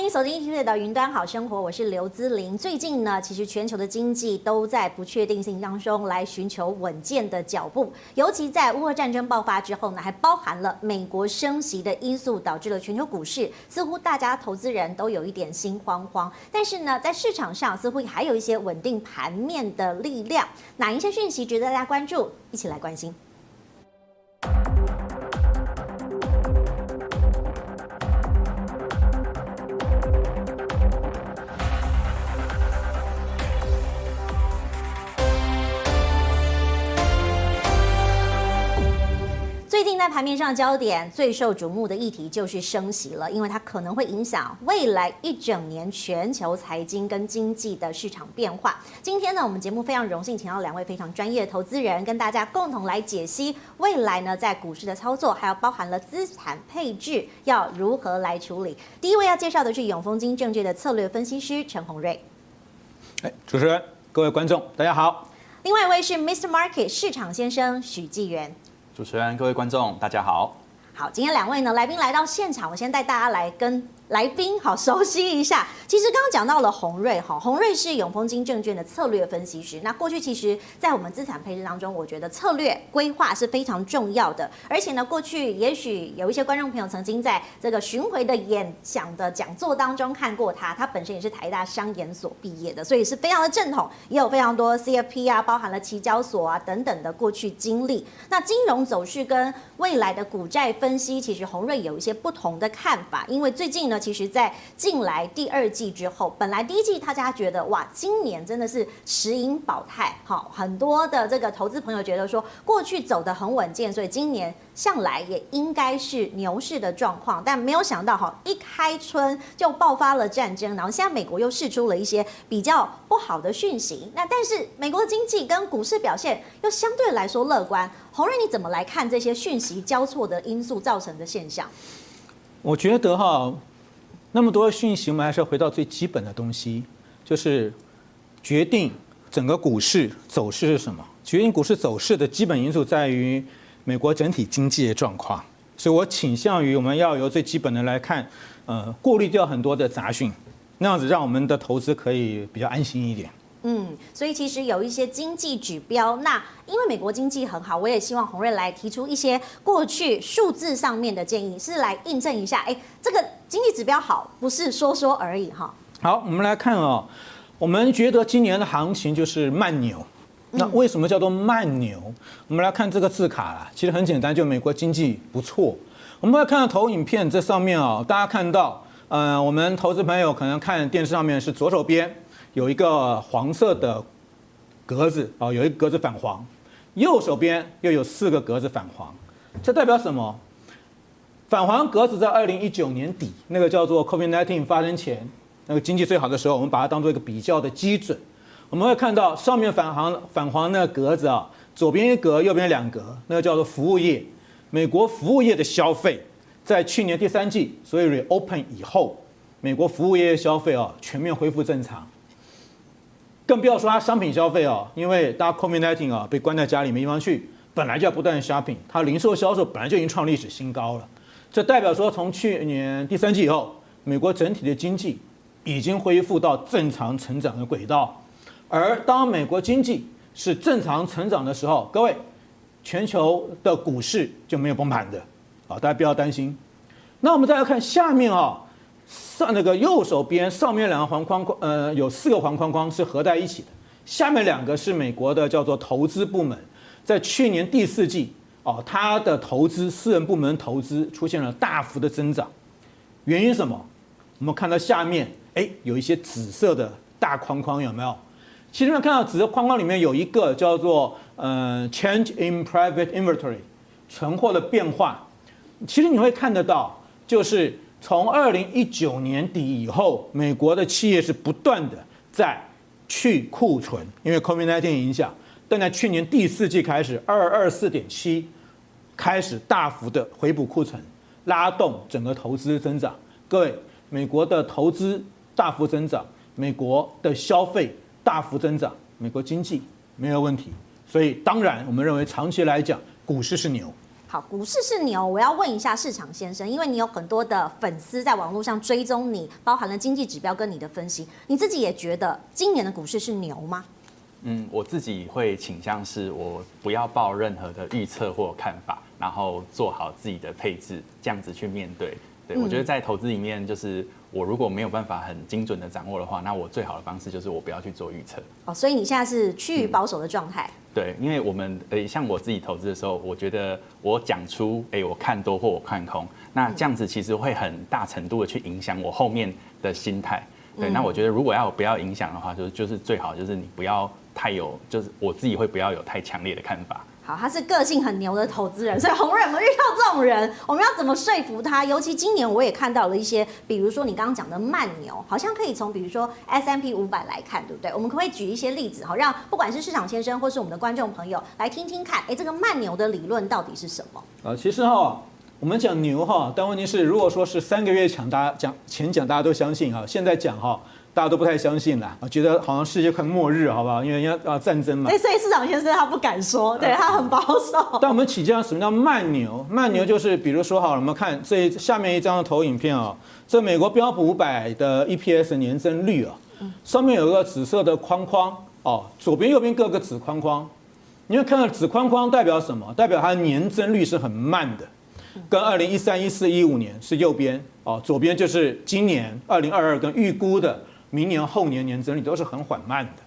您锁定今天的云端好生活，我是刘姿玲。最近呢，其实全球的经济都在不确定性当中来寻求稳健的脚步，尤其在乌俄战争爆发之后呢，还包含了美国升息的因素，导致了全球股市似乎大家投资人都有一点心慌慌。但是呢，在市场上似乎还有一些稳定盘面的力量。哪一些讯息值得大家关注？一起来关心。最近在盘面上焦点最受瞩目的议题就是升息了，因为它可能会影响未来一整年全球财经跟经济的市场变化。今天呢，我们节目非常荣幸请到两位非常专业的投资人，跟大家共同来解析未来呢在股市的操作，还有包含了资产配置要如何来处理。第一位要介绍的是永丰金证券的策略分析师陈宏瑞。哎，主持人，各位观众，大家好。另外一位是 Mr. Market 市场先生许纪元。主持人，各位观众，大家好。好，今天两位呢来宾来到现场，我先带大家来跟。来宾好熟悉一下，其实刚刚讲到了宏瑞哈，宏瑞是永丰金证券的策略分析师。那过去其实，在我们资产配置当中，我觉得策略规划是非常重要的。而且呢，过去也许有一些观众朋友曾经在这个巡回的演讲的讲座当中看过他，他本身也是台大商研所毕业的，所以是非常的正统，也有非常多 CFP 啊，包含了期交所啊等等的过去经历。那金融走势跟未来的股债分析，其实宏睿有一些不同的看法，因为最近呢。其实，在进来第二季之后，本来第一季大家觉得哇，今年真的是持盈保泰，好，很多的这个投资朋友觉得说，过去走得很稳健，所以今年向来也应该是牛市的状况，但没有想到哈，一开春就爆发了战争，然后现在美国又释出了一些比较不好的讯息，那但是美国经济跟股市表现又相对来说乐观，宏睿你怎么来看这些讯息交错的因素造成的现象？我觉得哈。那么多讯息，我们还是要回到最基本的东西，就是决定整个股市走势是什么？决定股市走势的基本因素在于美国整体经济的状况。所以我倾向于我们要由最基本的来看，呃，过滤掉很多的杂讯，那样子让我们的投资可以比较安心一点。嗯，所以其实有一些经济指标，那因为美国经济很好，我也希望洪瑞来提出一些过去数字上面的建议，是来印证一下，哎，这个经济指标好，不是说说而已哈。好，我们来看哦，我们觉得今年的行情就是慢牛，那为什么叫做慢牛？我们来看这个字卡啦，其实很简单，就美国经济不错。我们来看到投影片这上面啊，大家看到，呃，我们投资朋友可能看电视上面是左手边。有一个黄色的格子啊，有一格子反黄，右手边又有四个格子反黄，这代表什么？反黄格子在二零一九年底，那个叫做 COVID-19 发生前，那个经济最好的时候，我们把它当做一个比较的基准。我们会看到上面反黄反黄那个格子啊，左边一格，右边两格，那个叫做服务业。美国服务业的消费在去年第三季，所以 reopen 以后，美国服务业消费啊全面恢复正常。更不要说它商品消费哦，因为大家 COVID-19 啊被关在家里没地方去，本来就要不断的 shopping，它零售销售本来就已经创历史新高了。这代表说，从去年第三季以后，美国整体的经济已经恢复到正常成长的轨道。而当美国经济是正常成长的时候，各位，全球的股市就没有崩盘的啊，大家不要担心。那我们再来看下面啊。上那个右手边上面两个黄框框，呃，有四个黄框框是合在一起的。下面两个是美国的叫做投资部门，在去年第四季哦，它的投资私人部门投资出现了大幅的增长。原因什么？我们看到下面，哎，有一些紫色的大框框，有没有？其实呢，看到紫色框框里面有一个叫做呃 change in private inventory，存货的变化。其实你会看得到，就是。从二零一九年底以后，美国的企业是不断的在去库存，因为 COVID-19 影响。但在去年第四季开始，二二四点七开始大幅的回补库存，拉动整个投资增长。各位，美国的投资大幅增长，美国的消费大幅增长，美国经济没有问题。所以当然，我们认为长期来讲，股市是牛。好，股市是牛，我要问一下市场先生，因为你有很多的粉丝在网络上追踪你，包含了经济指标跟你的分析，你自己也觉得今年的股市是牛吗？嗯，我自己会倾向是我不要抱任何的预测或看法，然后做好自己的配置，这样子去面对。对，我觉得在投资里面就是。我如果没有办法很精准的掌握的话，那我最好的方式就是我不要去做预测。哦，所以你现在是趋于保守的状态。对，因为我们呃，像我自己投资的时候，我觉得我讲出哎，我看多或我看空，那这样子其实会很大程度的去影响我后面的心态。对，那我觉得如果要不要影响的话，就是就是最好就是你不要太有，就是我自己会不要有太强烈的看法。好，他是个性很牛的投资人，所以红人有没有遇到这种人？我们要怎么说服他？尤其今年我也看到了一些，比如说你刚刚讲的慢牛，好像可以从比如说 S M P 五百来看，对不对？我们可不可以举一些例子，好让不管是市场先生或是我们的观众朋友来听听看，哎，这个慢牛的理论到底是什么？呃，其实哈，我们讲牛哈，但问题是，如果说是三个月前大家讲前讲大家都相信啊，现在讲哈。大家都不太相信了，我觉得好像世界快末日，好不好？因为要要战争嘛。所以市场先生他不敢说，对他很保守。但我们起这样，什么叫慢牛？慢牛就是，比如说，好了，我们看这下面一张投影片啊，这美国标普五百的 EPS 年增率啊，上面有个紫色的框框哦，左边右边各个紫框框，你会看到紫框框代表什么？代表它的年增率是很慢的，跟二零一三、一四、一五年是右边哦，左边就是今年二零二二跟预估的。明年后年年增率都是很缓慢的，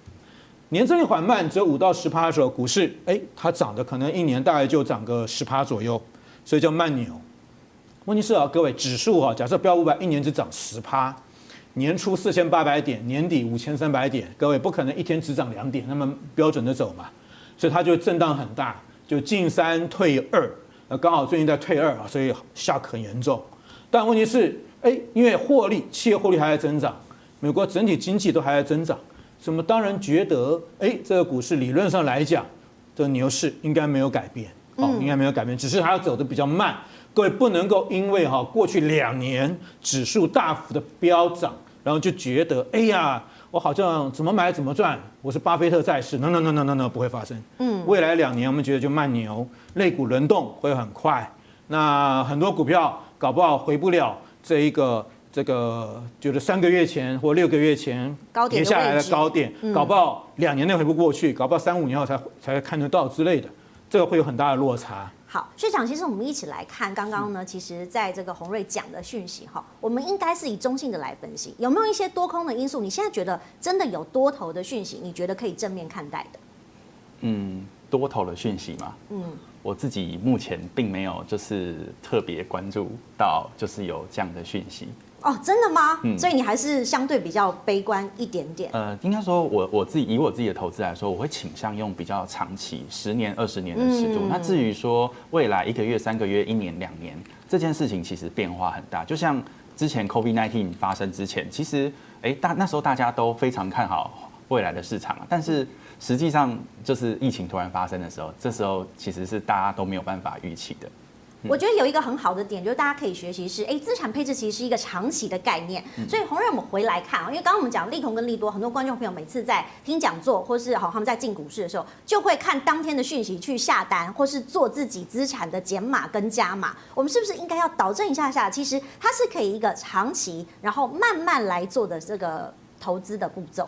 年增率缓慢，只有五到十趴的时候，股市哎，它涨的可能一年大概就涨个十趴左右，所以叫慢牛。问题是啊，各位指数啊，假设标五百一年只涨十趴，年初四千八百点，年底五千三百点，各位不可能一天只涨两点，那么标准的走嘛，所以它就震荡很大，就进三退二，那刚好最近在退二啊，所以下很严重。但问题是，哎，因为获利，企业获利还在增长。美国整体经济都还在增长，所以我们当然觉得，哎，这个股市理论上来讲，这个牛市应该没有改变，哦，应该没有改变，只是它要走的比较慢。各位不能够因为哈过去两年指数大幅的飙涨，然后就觉得，哎呀，我好像怎么买怎么赚，我是巴菲特在世，no no no no no no 不会发生。嗯，未来两年我们觉得就慢牛，类股轮动会很快，那很多股票搞不好回不了这一个。这个就是三个月前或六个月前跌下来的高点，搞不好两年内回不过去，搞不好三五年后才才看得到之类的，这个会有很大的落差。好，市长其实我们一起来看刚刚呢，其实在这个洪瑞讲的讯息哈，我们应该是以中性的来分析，有没有一些多空的因素？你现在觉得真的有多头的讯息？你觉得可以正面看待的？嗯，多头的讯息嘛，嗯，我自己目前并没有就是特别关注到，就是有这样的讯息。哦，真的吗？嗯，所以你还是相对比较悲观一点点。呃，应该说我我自己以我自己的投资来说，我会倾向用比较长期，十年、二十年的尺度。嗯、那至于说未来一个月、三个月、一年、两年这件事情，其实变化很大。就像之前 COVID-19 发生之前，其实哎大那时候大家都非常看好未来的市场，但是实际上就是疫情突然发生的时候，这时候其实是大家都没有办法预期的。我觉得有一个很好的点，就是大家可以学习是，哎，资产配置其实是一个长期的概念。所以红瑞，我们回来看啊，因为刚刚我们讲利空跟利多，很多观众朋友每次在听讲座或是好他们在进股市的时候，就会看当天的讯息去下单，或是做自己资产的减码跟加码。我们是不是应该要导正一下下？其实它是可以一个长期，然后慢慢来做的这个投资的步骤。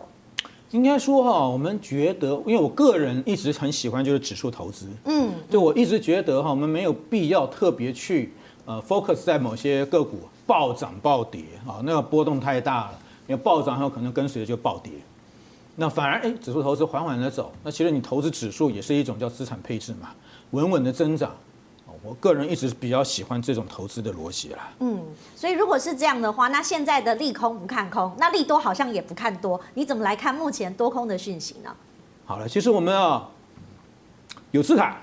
应该说哈，我们觉得，因为我个人一直很喜欢就是指数投资，嗯，就我一直觉得哈，我们没有必要特别去呃 focus 在某些个股暴涨暴跌啊，那个波动太大了，因为暴涨很有可能跟随着就暴跌，那反而哎，指数投资缓缓的走，那其实你投资指数也是一种叫资产配置嘛，稳稳的增长。我个人一直是比较喜欢这种投资的逻辑啦。嗯，所以如果是这样的话，那现在的利空不看空，那利多好像也不看多，你怎么来看目前多空的讯息呢？好了，其实我们啊有字卡，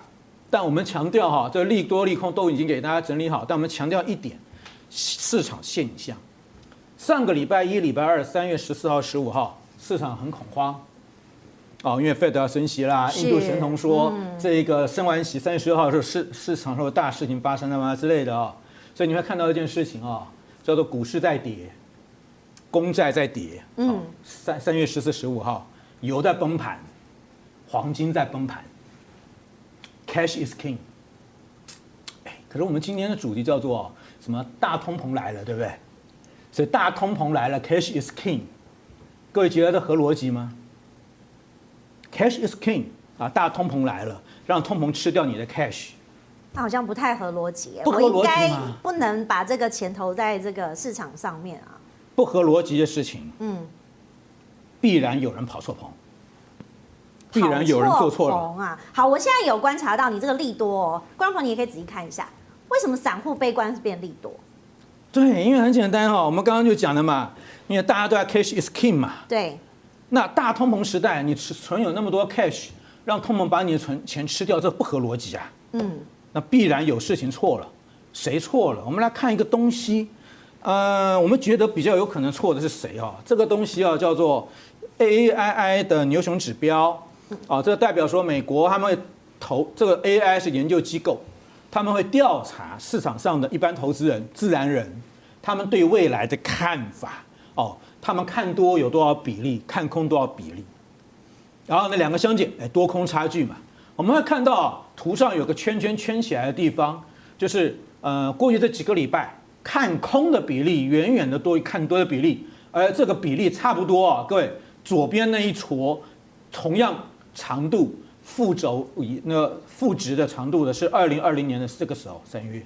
但我们强调哈，这利多利空都已经给大家整理好，但我们强调一点，市场现象。上个礼拜一、礼拜二，三月十四号、十五号，市场很恐慌。哦，因为 Fed 要升息啦，印度神童说这一个升完息三月十六号的时候市市场上有大事情发生了吗之类的哦，所以你会看到一件事情哦，叫做股市在跌，公债在跌，嗯，三三月十四、十五号，油在崩盘，黄金在崩盘，Cash is king，可是我们今天的主题叫做什么？大通膨来了，对不对？所以大通膨来了，cash is king。各位觉得这合逻辑吗？cash is king 啊，大通膨来了，让通膨吃掉你的 cash。那好像不太合逻辑，不合逻辑不能把这个钱投在这个市场上面啊。不合逻辑的事情，嗯，必然有人跑错棚，必然有人做错了啊。好，我现在有观察到你这个利多哦，观众朋友你也可以仔细看一下，为什么散户悲观是变利多？对，因为很简单哈，我们刚刚就讲了嘛，因为大家都在 cash is king 嘛。对。那大通膨时代，你存有那么多 cash，让通膨把你的存钱吃掉，这不合逻辑啊。嗯。那必然有事情错了，谁错了？我们来看一个东西，呃，我们觉得比较有可能错的是谁啊？这个东西啊叫做 AAII 的牛熊指标，啊，这个代表说美国他们会投这个 AI 是研究机构，他们会调查市场上的一般投资人、自然人，他们对未来的看法，哦，他们看多有多少比例，看空多少比例，然后那两个相减，哎，多空差距嘛。我们会看到图上有个圈圈圈起来的地方，就是呃，过去这几个礼拜看空的比例远远的多于看多的比例，而这个比例差不多啊，各位左边那一撮同样长度负轴以那负值的长度的是二零二零年的这个时候三月，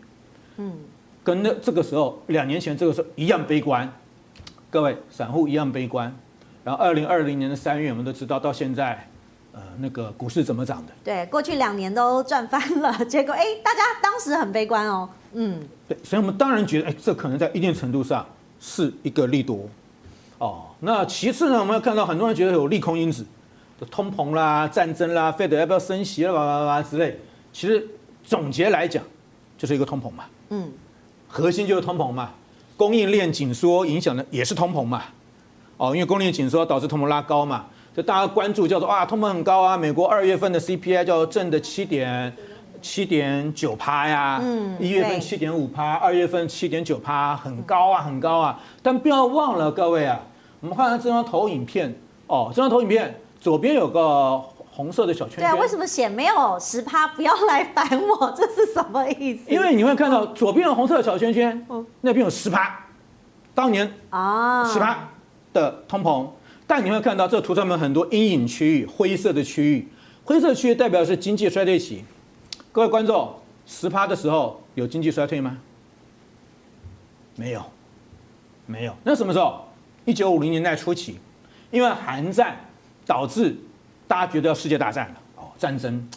嗯，跟那这个时候两年前这个时候一样悲观，各位散户一样悲观，然后二零二零年的三月我们都知道到现在。呃，那个股市怎么涨的？对，过去两年都赚翻了，结果哎，大家当时很悲观哦。嗯，对，所以我们当然觉得，哎，这可能在一定程度上是一个利多。哦，那其次呢，我们要看到很多人觉得有利空因子，通膨啦、战争啦、Fed 要不要升息啦、吧吧吧之类。其实总结来讲，就是一个通膨嘛。嗯，核心就是通膨嘛，供应链紧缩影响的也是通膨嘛。哦，因为供应链紧缩导致通膨拉高嘛。就大家关注叫做啊，通膨很高啊，美国二月份的 CPI 叫正的七点七点九趴呀，嗯，一月份七点五趴，二月份七点九趴，很高啊，很高啊。但不要忘了各位啊，我们看看这张投影片哦，这张投影片左边有个红色的小圈圈。对啊，为什么写没有十趴？不要来烦我，这是什么意思？因为你会看到左边有红色的小圈圈，那边有十趴，当年啊十趴的通膨。但你会看到这图上面很多阴影区域、灰色的区域，灰色区域代表是经济衰退期。各位观众，十趴的时候有经济衰退吗？没有，没有。那什么时候？一九五零年代初期，因为韩战导致大家觉得要世界大战了哦，战争，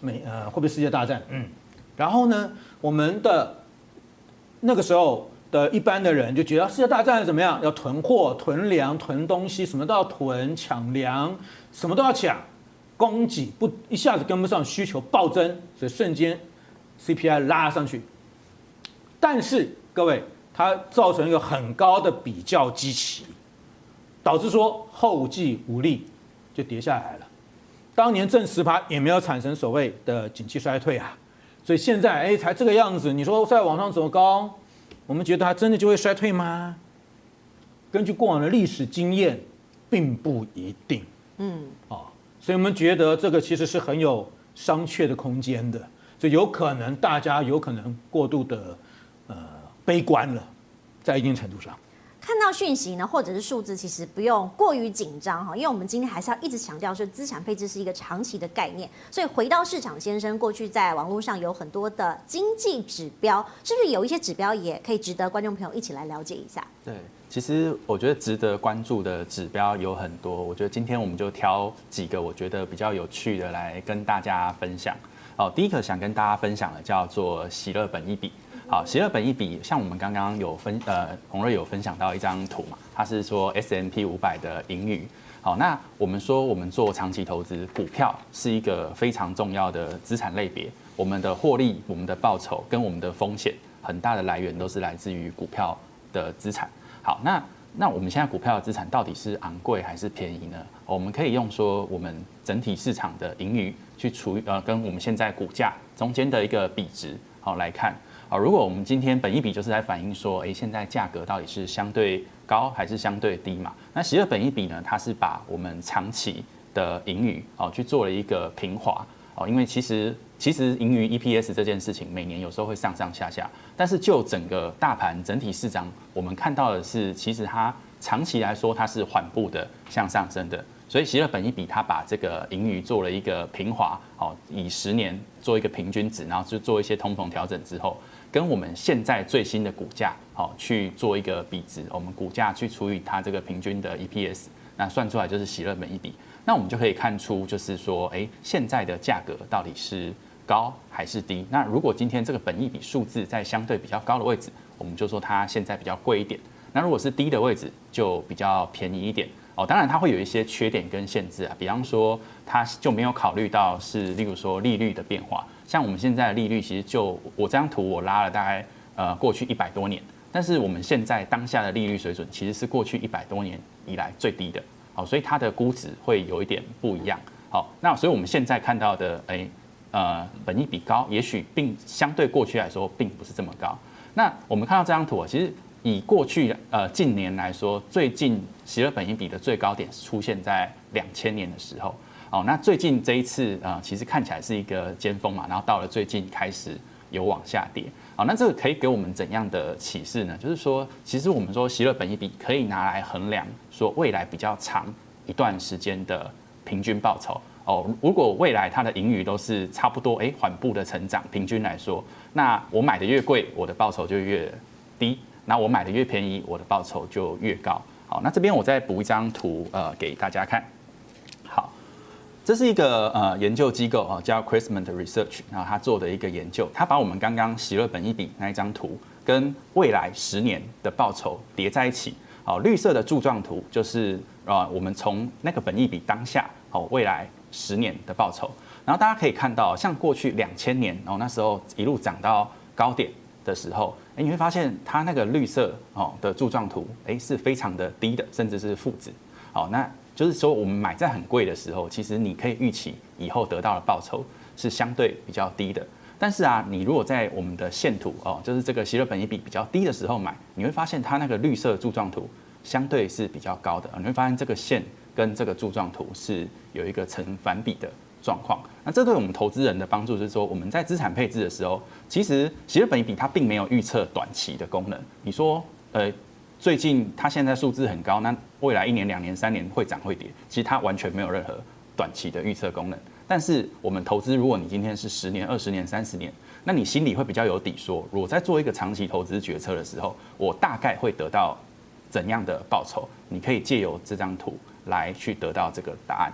美呃会不会世界大战？嗯，然后呢，我们的那个时候。的一般的人就觉得世界大战怎么样？要囤货、囤粮、囤东西，什么都要囤，抢粮，什么都要抢，供给不一下子跟不上，需求暴增，所以瞬间 CPI 拉上去。但是各位，它造成一个很高的比较基期，导致说后继无力，就跌下来了。当年正十趴也没有产生所谓的景气衰退啊，所以现在哎才这个样子，你说再往上走高？我们觉得它真的就会衰退吗？根据过往的历史经验，并不一定。嗯，啊，所以我们觉得这个其实是很有商榷的空间的，所以有可能大家有可能过度的呃悲观了，在一定程度上。看到讯息呢，或者是数字，其实不用过于紧张哈，因为我们今天还是要一直强调，说资产配置是一个长期的概念。所以回到市场先生，过去在网络上有很多的经济指标，是不是有一些指标也可以值得观众朋友一起来了解一下？对，其实我觉得值得关注的指标有很多，我觉得今天我们就挑几个我觉得比较有趣的来跟大家分享。好，第一个想跟大家分享的叫做喜乐本一笔。好，十二本一比，像我们刚刚有分，呃，洪瑞有分享到一张图嘛，它是说 S&P 五百的盈余。好，那我们说我们做长期投资，股票是一个非常重要的资产类别，我们的获利、我们的报酬跟我们的风险，很大的来源都是来自于股票的资产。好，那那我们现在股票的资产到底是昂贵还是便宜呢？我们可以用说我们整体市场的盈余去除，呃，跟我们现在股价中间的一个比值，好来看。好，如果我们今天本益比就是在反映说，哎，现在价格到底是相对高还是相对低嘛？那十二本益比呢？它是把我们长期的盈余哦去做了一个平滑哦，因为其实其实盈余 EPS 这件事情每年有时候会上上下下，但是就整个大盘整体市场，我们看到的是，其实它长期来说它是缓步的向上升的。所以，希勒本益比它把这个盈余做了一个平滑，哦，以十年做一个平均值，然后就做一些通膨调整之后，跟我们现在最新的股价，哦，去做一个比值，我们股价去除以它这个平均的 EPS，那算出来就是喜乐本一比。那我们就可以看出，就是说，哎，现在的价格到底是高还是低？那如果今天这个本一比数字在相对比较高的位置，我们就说它现在比较贵一点；那如果是低的位置，就比较便宜一点。哦，当然它会有一些缺点跟限制啊，比方说它就没有考虑到是，例如说利率的变化，像我们现在的利率，其实就我这张图我拉了大概呃过去一百多年，但是我们现在当下的利率水准其实是过去一百多年以来最低的，好，所以它的估值会有一点不一样。好，那所以我们现在看到的，哎，呃，本益比高，也许并相对过去来说并不是这么高。那我们看到这张图啊，其实。以过去呃近年来说，最近希勒本益比的最高点出现在两千年的时候，哦，那最近这一次啊，其实看起来是一个尖峰嘛，然后到了最近开始有往下跌，好，那这个可以给我们怎样的启示呢？就是说，其实我们说希勒本益比可以拿来衡量说未来比较长一段时间的平均报酬哦，如果未来它的盈余都是差不多哎缓步的成长，平均来说，那我买的越贵，我的报酬就越低。那我买的越便宜，我的报酬就越高。好，那这边我再补一张图，呃，给大家看。这是一个呃研究机构啊，叫 Crescent Research，然后他做的一个研究，他把我们刚刚希勒本益比那一张图跟未来十年的报酬叠在一起。好，绿色的柱状图就是啊，我们从那个本益比当下，好，未来十年的报酬。然后大家可以看到，像过去两千年，然后那时候一路涨到高点的时候。哎，你会发现它那个绿色哦的柱状图，哎，是非常的低的，甚至是负值。好，那就是说我们买在很贵的时候，其实你可以预期以后得到的报酬是相对比较低的。但是啊，你如果在我们的线图哦，就是这个希勒本益比比较低的时候买，你会发现它那个绿色柱状图相对是比较高的。你会发现这个线跟这个柱状图是有一个成反比的。状况，那这对我们投资人的帮助是说，我们在资产配置的时候，其实希勒本益比它并没有预测短期的功能。你说，呃，最近它现在数字很高，那未来一年、两年、三年会涨会跌，其实它完全没有任何短期的预测功能。但是我们投资，如果你今天是十年、二十年、三十年，那你心里会比较有底，说如果在做一个长期投资决策的时候，我大概会得到怎样的报酬？你可以借由这张图来去得到这个答案。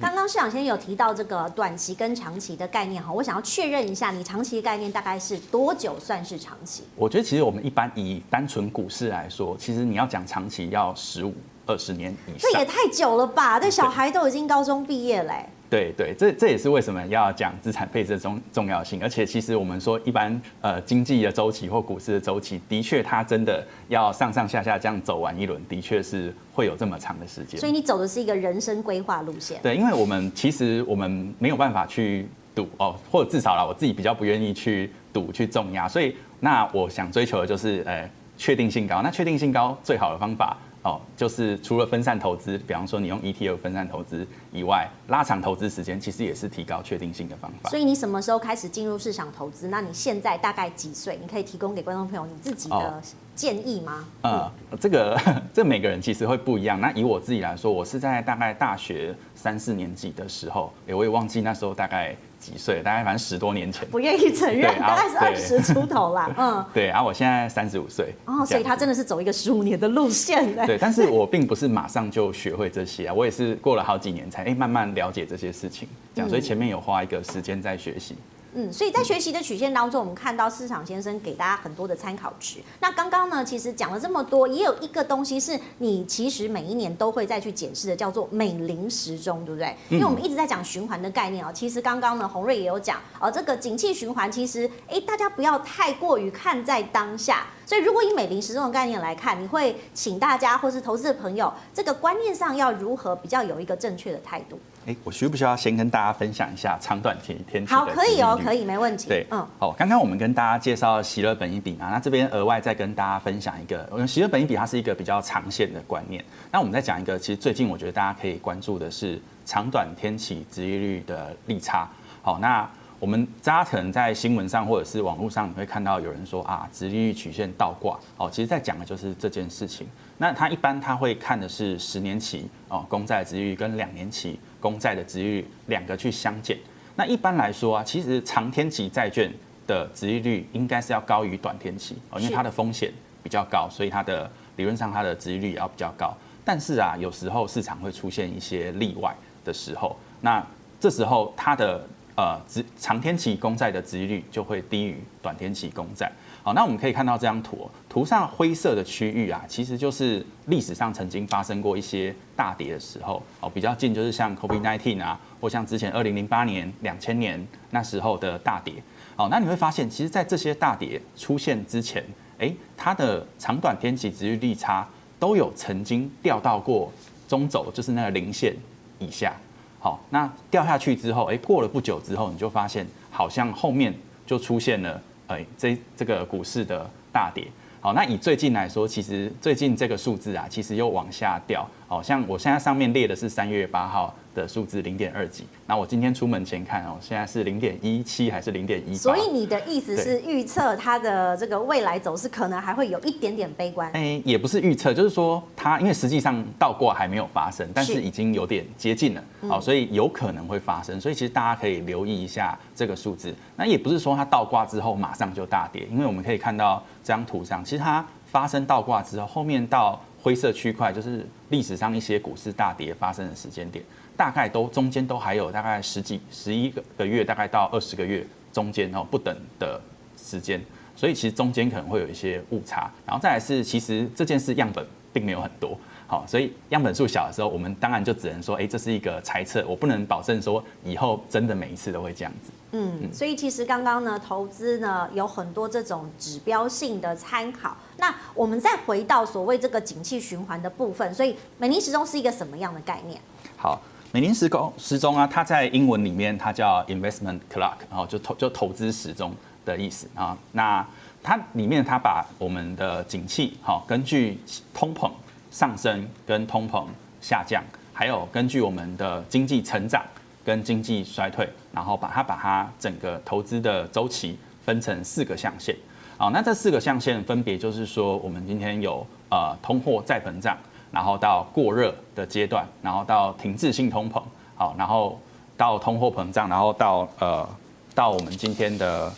刚刚市长先生有提到这个短期跟长期的概念哈，我想要确认一下，你长期的概念大概是多久算是长期？我觉得其实我们一般以单纯股市来说，其实你要讲长期要十五二十年以上，这也太久了吧？这小孩都已经高中毕业嘞、欸。对对，这这也是为什么要讲资产配置的重重要性。而且其实我们说，一般呃经济的周期或股市的周期，的确它真的要上上下下这样走完一轮，的确是会有这么长的时间。所以你走的是一个人生规划路线。对，因为我们其实我们没有办法去赌哦，或者至少啦，我自己比较不愿意去赌去重压。所以那我想追求的就是呃确定性高。那确定性高最好的方法。哦，就是除了分散投资，比方说你用 ETF 分散投资以外，拉长投资时间，其实也是提高确定性的方法。所以你什么时候开始进入市场投资？那你现在大概几岁？你可以提供给观众朋友你自己的建议吗？呃，这个 这每个人其实会不一样。那以我自己来说，我是在大概大学三四年级的时候，哎，我也忘记那时候大概。几岁？大概反正十多年前，不愿意承认，大概是二十出头啦。嗯，对。然后我现在三十五岁，哦，所以他真的是走一个十五年的路线。对，但是我并不是马上就学会这些啊，我也是过了好几年才哎慢慢了解这些事情，这样，所以前面有花一个时间在学习。嗯，所以在学习的曲线当中，我们看到市场先生给大家很多的参考值。那刚刚呢，其实讲了这么多，也有一个东西是你其实每一年都会再去检视的，叫做美林时钟，对不对？因为我们一直在讲循环的概念哦。其实刚刚呢，洪瑞也有讲哦，这个景气循环，其实哎，大家不要太过于看在当下。所以如果以美林时钟的概念来看，你会请大家或是投资的朋友，这个观念上要如何比较有一个正确的态度？哎，我需不需要先跟大家分享一下长短天天气？好，可以哦，可以，没问题。对，嗯，好，刚刚我们跟大家介绍希勒本一比嘛，那这边额外再跟大家分享一个，我们希勒本一比它是一个比较长线的观念。那我们再讲一个，其实最近我觉得大家可以关注的是长短天期殖利率的利差。好，那我们大家可能在新闻上或者是网络上，你会看到有人说啊，殖利率曲线倒挂。哦，其实在讲的就是这件事情。那他一般他会看的是十年期哦公债殖利率跟两年期公债的殖利率两个去相减。那一般来说啊，其实长天期债券的值利率应该是要高于短天期哦，因为它的风险比较高，所以它的理论上它的值利率也要比较高。但是啊，有时候市场会出现一些例外的时候，那这时候它的呃殖长天期公债的殖利率就会低于短天期公债。好，那我们可以看到这张图，图上灰色的区域啊，其实就是历史上曾经发生过一些大跌的时候。哦，比较近就是像 COVID-19 啊，或像之前二零零八年、两千年那时候的大跌。好，那你会发现，其实，在这些大跌出现之前，诶，它的长短天期殖利差。都有曾经掉到过中轴，就是那个零线以下。好，那掉下去之后，哎，过了不久之后，你就发现好像后面就出现了，哎，这这个股市的大跌。好，那以最近来说，其实最近这个数字啊，其实又往下掉。好像我现在上面列的是三月八号的数字零点二几，那我今天出门前看哦，现在是零点一七还是零点一？所以你的意思是预测它的这个未来走势可能还会有一点点悲观？哎，也不是预测，就是说它因为实际上倒挂还没有发生，但是已经有点接近了，好，所以有可能会发生。所以其实大家可以留意一下这个数字。那也不是说它倒挂之后马上就大跌，因为我们可以看到这张图上，其实它发生倒挂之后，后面到灰色区块就是历史上一些股市大跌发生的时间点。大概都中间都还有大概十几十一个个月，大概到二十个月中间哦不等的时间，所以其实中间可能会有一些误差。然后再来是，其实这件事样本并没有很多，好，所以样本数小的时候，我们当然就只能说，哎，这是一个猜测，我不能保证说以后真的每一次都会这样子。嗯，所以其实刚刚呢，投资呢有很多这种指标性的参考。那我们再回到所谓这个景气循环的部分，所以美林时钟是一个什么样的概念？好。美林时钟时钟啊，它在英文里面它叫 investment clock，然后就投就投资时钟的意思啊。那它里面它把我们的景气，好，根据通膨上升跟通膨下降，还有根据我们的经济成长跟经济衰退，然后把它把它整个投资的周期分成四个象限。好，那这四个象限分别就是说，我们今天有呃通货再膨胀。然后到过热的阶段，然后到停滞性通膨，好，然后到通货膨胀，然后到呃到我们今天的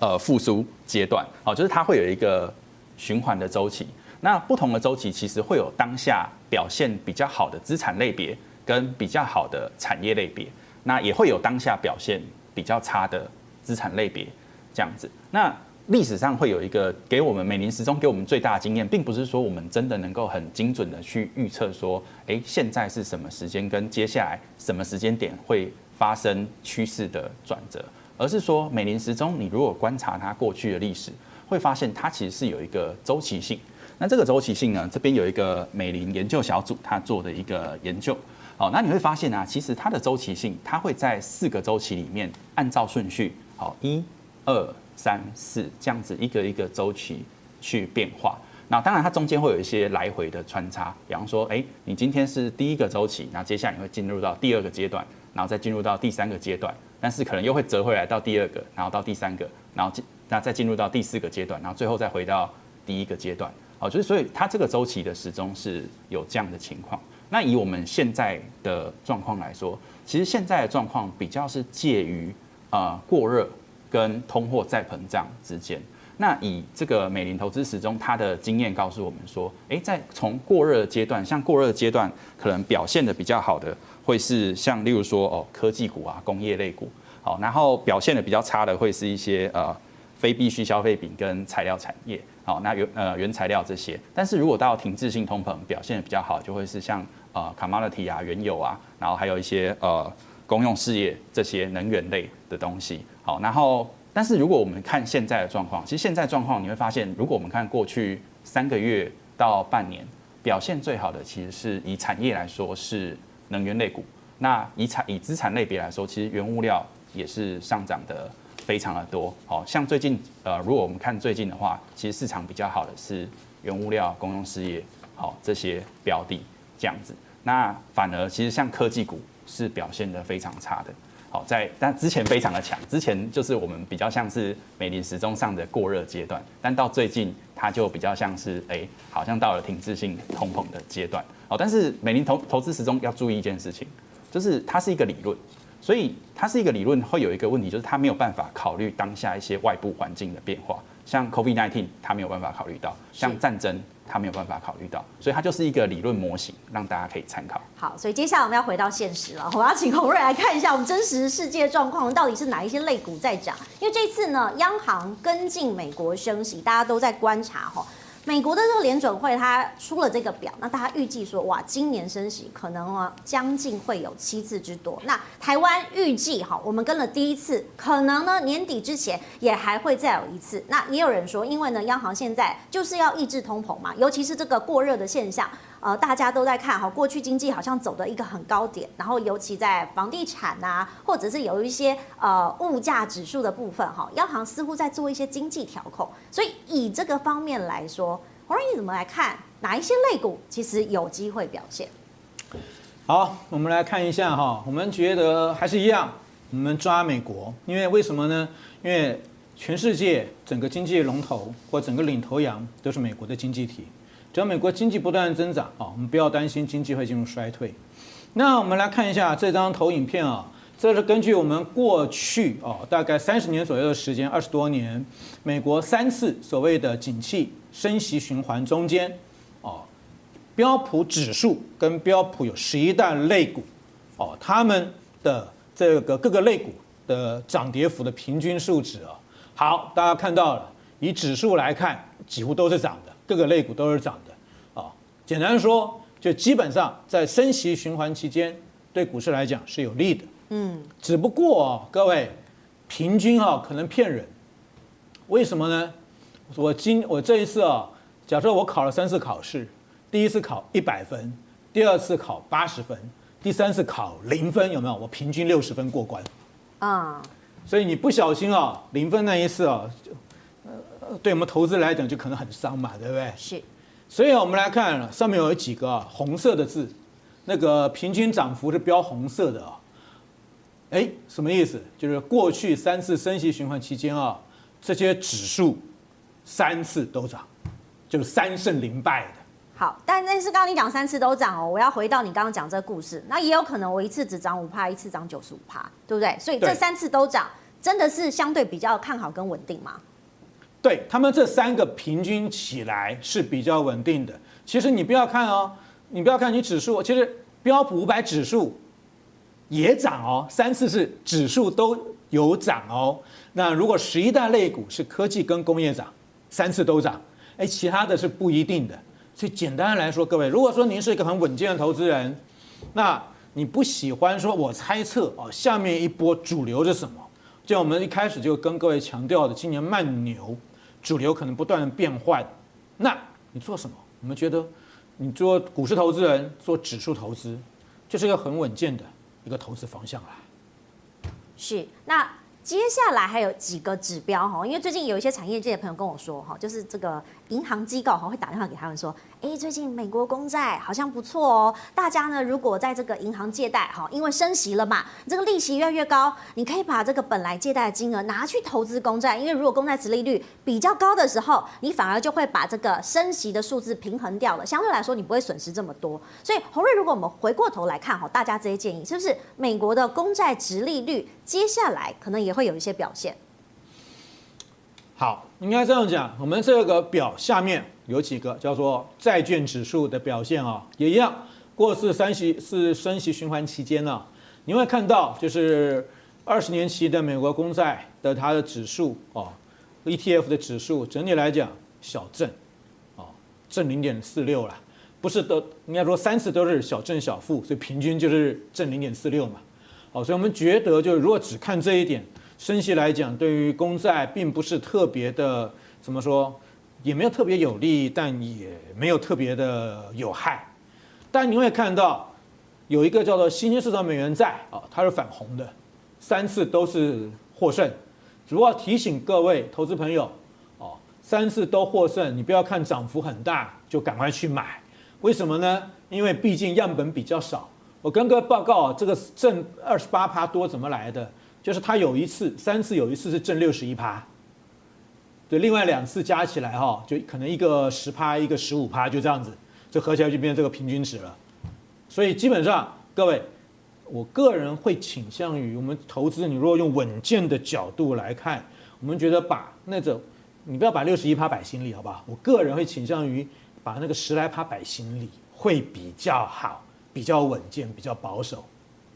呃复苏阶段，好，就是它会有一个循环的周期。那不同的周期其实会有当下表现比较好的资产类别跟比较好的产业类别，那也会有当下表现比较差的资产类别这样子。那历史上会有一个给我们美林时钟给我们最大的经验，并不是说我们真的能够很精准的去预测说，诶，现在是什么时间跟接下来什么时间点会发生趋势的转折，而是说美林时钟你如果观察它过去的历史，会发现它其实是有一个周期性。那这个周期性呢，这边有一个美林研究小组他做的一个研究，好，那你会发现啊，其实它的周期性，它会在四个周期里面按照顺序，好，一、二。三四这样子一个一个周期去变化，那当然它中间会有一些来回的穿插，比方说，哎，你今天是第一个周期，然后接下来你会进入到第二个阶段，然后再进入到第三个阶段，但是可能又会折回来到第二个，然后到第三个，然后进，那再进入到第四个阶段，然后最后再回到第一个阶段，好，就是所以它这个周期的时钟是有这样的情况。那以我们现在的状况来说，其实现在的状况比较是介于呃过热。跟通货再膨胀之间，那以这个美林投资时钟，它的经验告诉我们说，诶，在从过热阶段，像过热阶段可能表现的比较好的，会是像例如说哦科技股啊、工业类股，好，然后表现的比较差的会是一些呃非必需消费品跟材料产业，好，那原呃原材料这些，但是如果到停滞性通膨表现的比较好，就会是像呃 commodity 啊、原油啊，然后还有一些呃。公用事业这些能源类的东西，好，然后，但是如果我们看现在的状况，其实现在状况你会发现，如果我们看过去三个月到半年表现最好的，其实是以产业来说是能源类股。那以产以资产类别来说，其实原物料也是上涨的非常的多。好，像最近呃，如果我们看最近的话，其实市场比较好的是原物料、公用事业，好这些标的这样子。那反而其实像科技股。是表现的非常差的，好在但之前非常的强，之前就是我们比较像是美林时钟上的过热阶段，但到最近它就比较像是哎、好像到了停滞性通膨的阶段。哦，但是美林投投资时钟要注意一件事情，就是它是一个理论，所以它是一个理论会有一个问题，就是它没有办法考虑当下一些外部环境的变化，像 COVID-19 它没有办法考虑到，像战争。它没有办法考虑到，所以它就是一个理论模型，让大家可以参考。好，所以接下来我们要回到现实了，我要请洪瑞来看一下我们真实世界状况到底是哪一些类股在涨？因为这次呢，央行跟进美国升息，大家都在观察哈。美国的这个联准会，它出了这个表，那大家预计说，哇，今年升息可能啊，将近会有七次之多。那台湾预计哈，我们跟了第一次，可能呢年底之前也还会再有一次。那也有人说，因为呢，央行现在就是要抑制通膨嘛，尤其是这个过热的现象。呃，大家都在看哈，过去经济好像走的一个很高点，然后尤其在房地产啊，或者是有一些呃物价指数的部分哈，央行似乎在做一些经济调控，所以以这个方面来说，洪瑞你怎么来看哪一些类股其实有机会表现？好，我们来看一下哈，我们觉得还是一样，我们抓美国，因为为什么呢？因为全世界整个经济龙头或整个领头羊都是美国的经济体。只要美国经济不断增长啊，我们不要担心经济会进入衰退。那我们来看一下这张投影片啊，这是根据我们过去啊大概三十年左右的时间，二十多年，美国三次所谓的景气升息循环中间哦，标普指数跟标普有十一大类股哦，他们的这个各个类股的涨跌幅的平均数值啊，好，大家看到了，以指数来看，几乎都是涨的。各个类股都是涨的，啊，简单说，就基本上在升息循环期间，对股市来讲是有利的，嗯，只不过啊，各位，平均啊可能骗人，为什么呢？我今我这一次啊，假设我考了三次考试，第一次考一百分，第二次考八十分，第三次考零分，有没有？我平均六十分过关，啊，所以你不小心啊，零分那一次啊。对我们投资来讲就可能很伤嘛，对不对？是，所以我们来看上面有几个红色的字，那个平均涨幅是标红色的啊。哎，什么意思？就是过去三次升息循环期间啊，这些指数三次都涨，就是三胜零败的。好，但但是刚刚你讲三次都涨哦，我要回到你刚刚讲这个故事，那也有可能我一次只涨五趴，一次涨九十五趴，对不对？所以这三次都涨，真的是相对比较看好跟稳定吗？对他们这三个平均起来是比较稳定的。其实你不要看哦，你不要看你指数，其实标普五百指数也涨哦，三次是指数都有涨哦。那如果十一大类股是科技跟工业涨，三次都涨，哎，其他的是不一定的。所以简单来说，各位，如果说您是一个很稳健的投资人，那你不喜欢说我猜测哦，下面一波主流是什么？就我们一开始就跟各位强调的，今年慢牛。主流可能不断的变换，那你做什么？我们觉得，你做股市投资人，做指数投资，就是一个很稳健的一个投资方向啦。是，那。接下来还有几个指标哈，因为最近有一些产业界的朋友跟我说哈，就是这个银行机构哈会打电话给他们说，哎，最近美国公债好像不错哦，大家呢如果在这个银行借贷哈，因为升息了嘛，这个利息越来越高，你可以把这个本来借贷的金额拿去投资公债，因为如果公债殖利率比较高的时候，你反而就会把这个升息的数字平衡掉了，相对来说你不会损失这么多。所以洪瑞，如果我们回过头来看哈，大家这些建议是不是美国的公债殖利率接下来可能也会有一些表现。好，应该这样讲。我们这个表下面有几个叫做债券指数的表现啊，也一样。过四三息是升息循环期间呢，你会看到就是二十年期的美国公债的它的指数啊，ETF 的指数整体来讲小正，啊，正零点四六了，不是都应该说三次都是小正小负，所以平均就是正零点四六嘛。好，所以我们觉得，就如果只看这一点，升息来讲，对于公债并不是特别的，怎么说，也没有特别有利，但也没有特别的有害。但你会看到，有一个叫做新兴市场美元债啊，它是反红的，三次都是获胜。只不过提醒各位投资朋友，哦，三次都获胜，你不要看涨幅很大就赶快去买。为什么呢？因为毕竟样本比较少。我跟各位报告，这个挣二十八趴多怎么来的？就是他有一次三次，有一次是挣六十一趴，对，另外两次加起来哈，就可能一个十趴，一个十五趴，就这样子，这合起来就变成这个平均值了。所以基本上，各位，我个人会倾向于我们投资，你如果用稳健的角度来看，我们觉得把那种，你不要把六十一趴摆心里，好不好？我个人会倾向于把那个十来趴摆心里，会比较好。比较稳健，比较保守，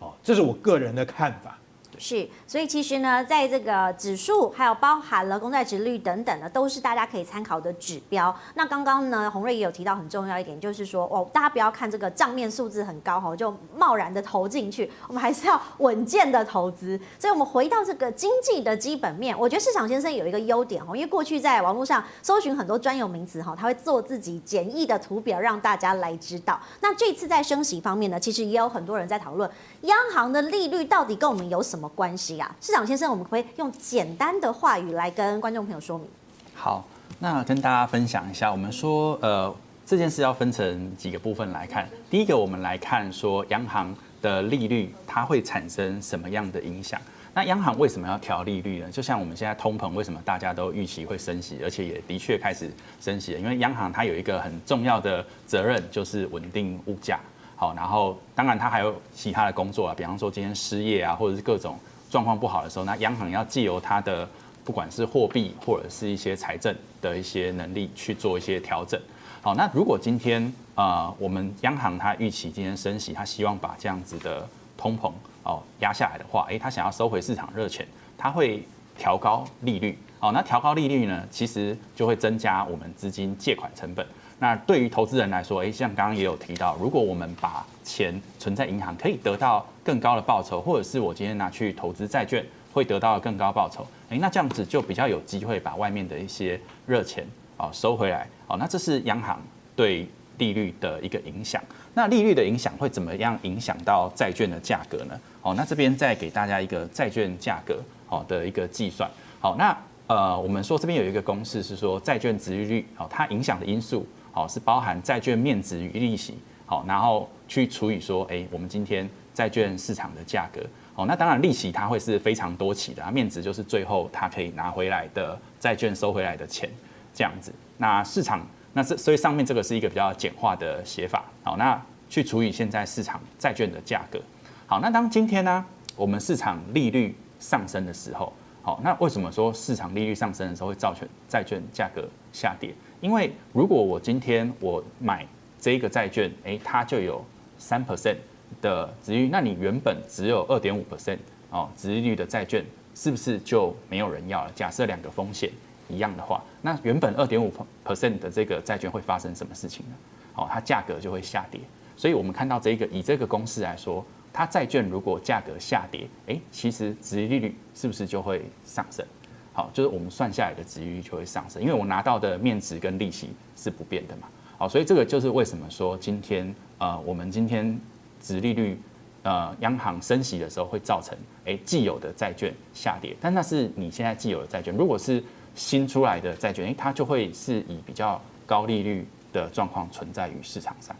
哦，这是我个人的看法。是，所以其实呢，在这个指数还有包含了公债殖率等等的，都是大家可以参考的指标。那刚刚呢，洪瑞也有提到很重要一点，就是说哦，大家不要看这个账面数字很高哈，就贸然的投进去，我们还是要稳健的投资。所以，我们回到这个经济的基本面，我觉得市场先生有一个优点哈，因为过去在网络上搜寻很多专有名词哈，他会做自己简易的图表让大家来知道。那这次在升息方面呢，其实也有很多人在讨论央行的利率到底跟我们有什么关系啊，市长先生，我们可以用简单的话语来跟观众朋友说明。好，那跟大家分享一下，我们说，呃，这件事要分成几个部分来看。第一个，我们来看说央行的利率它会产生什么样的影响。那央行为什么要调利率呢？就像我们现在通膨，为什么大家都预期会升息，而且也的确开始升息了？因为央行它有一个很重要的责任，就是稳定物价。好，然后当然它还有其他的工作啊，比方说今天失业啊，或者是各种状况不好的时候，那央行要借由它的不管是货币或者是一些财政的一些能力去做一些调整。好，那如果今天呃我们央行它预期今天升息，它希望把这样子的通膨哦压下来的话，诶，它想要收回市场热钱，它会调高利率。好，那调高利率呢，其实就会增加我们资金借款成本。那对于投资人来说，诶，像刚刚也有提到，如果我们把钱存在银行，可以得到更高的报酬，或者是我今天拿去投资债券，会得到更高报酬，诶，那这样子就比较有机会把外面的一些热钱啊收回来。哦，那这是央行对利率的一个影响。那利率的影响会怎么样影响到债券的价格呢？哦，那这边再给大家一个债券价格哦的一个计算。好，那呃，我们说这边有一个公式是说债券殖利率，哦，它影响的因素。好，是包含债券面值与利息，好，然后去除以说，哎，我们今天债券市场的价格，好，那当然利息它会是非常多期的，面值就是最后它可以拿回来的债券收回来的钱，这样子。那市场，那这所以上面这个是一个比较简化的写法，好，那去除以现在市场债券的价格，好，那当今天呢，我们市场利率上升的时候，好，那为什么说市场利率上升的时候会造成债券价格下跌？因为如果我今天我买这个债券，诶，它就有三 percent 的殖率，那你原本只有二点五 percent 哦，殖率的债券是不是就没有人要了？假设两个风险一样的话，那原本二点五 percent 的这个债券会发生什么事情呢？哦，它价格就会下跌。所以我们看到这个以这个公式来说，它债券如果价格下跌，诶，其实殖利率是不是就会上升？好，就是我们算下来的殖利率就会上升，因为我拿到的面值跟利息是不变的嘛。好，所以这个就是为什么说今天呃，我们今天殖利率呃，央行升息的时候会造成诶既有的债券下跌，但那是你现在既有的债券，如果是新出来的债券，诶，它就会是以比较高利率的状况存在于市场上。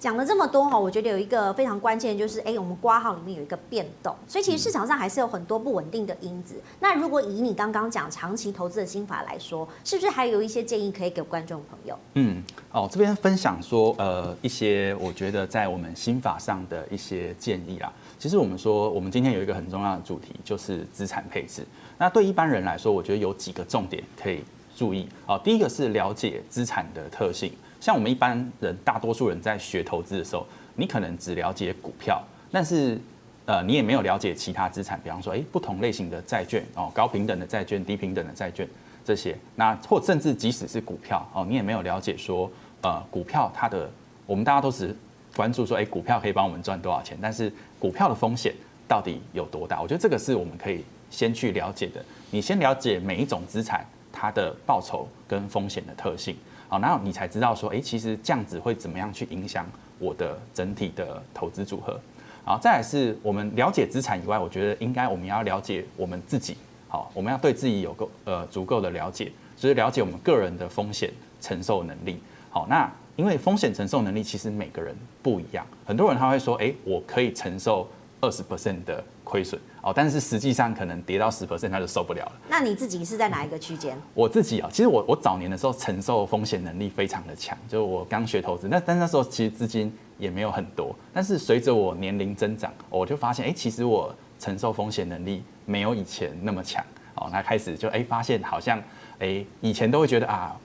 讲了这么多哈，我觉得有一个非常关键，就是哎，我们挂号里面有一个变动，所以其实市场上还是有很多不稳定的因子。那如果以你刚刚讲长期投资的心法来说，是不是还有一些建议可以给观众朋友？嗯，哦，这边分享说，呃，一些我觉得在我们心法上的一些建议啦。其实我们说，我们今天有一个很重要的主题，就是资产配置。那对一般人来说，我觉得有几个重点可以注意。哦，第一个是了解资产的特性。像我们一般人，大多数人在学投资的时候，你可能只了解股票，但是呃，你也没有了解其他资产，比方说，诶，不同类型的债券哦，高平等的债券、低平等的债券这些，那或甚至即使是股票哦，你也没有了解说，呃，股票它的，我们大家都只关注说，诶，股票可以帮我们赚多少钱，但是股票的风险到底有多大？我觉得这个是我们可以先去了解的。你先了解每一种资产它的报酬跟风险的特性。好，然后你才知道说，哎，其实这样子会怎么样去影响我的整体的投资组合。好，再来是我们了解资产以外，我觉得应该我们要了解我们自己。好，我们要对自己有够呃足够的了解，就是了解我们个人的风险承受能力。好，那因为风险承受能力其实每个人不一样，很多人他会说，哎，我可以承受二十 percent 的亏损哦，但是实际上可能跌到十 percent 他就受不了了。那你自己是在哪一个区间？我自己啊，其实我我早年的时候承受风险能力非常的强，就我刚学投资，那但那时候其实资金也没有很多，但是随着我年龄增长，我就发现，哎，其实我承受风险能力没有以前那么强哦，那开始就哎发现好像哎以前都会觉得啊。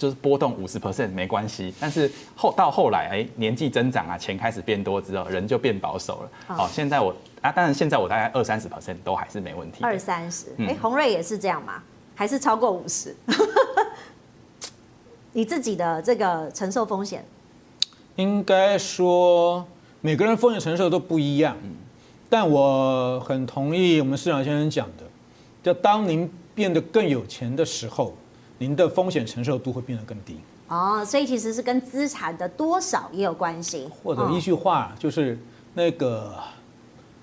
就是波动五十 percent 没关系，但是后到后来，哎，年纪增长啊，钱开始变多之后，人就变保守了。好、哦，现在我啊，当然现在我大概二三十 percent 都还是没问题。二三十，哎，鸿瑞也是这样吗？还是超过五十？你自己的这个承受风险，应该说每个人风险承受都不一样。嗯，但我很同意我们市场先生讲的，就当您变得更有钱的时候。您的风险承受度会变得更低哦，所以其实是跟资产的多少也有关系。或者一句话就是那个。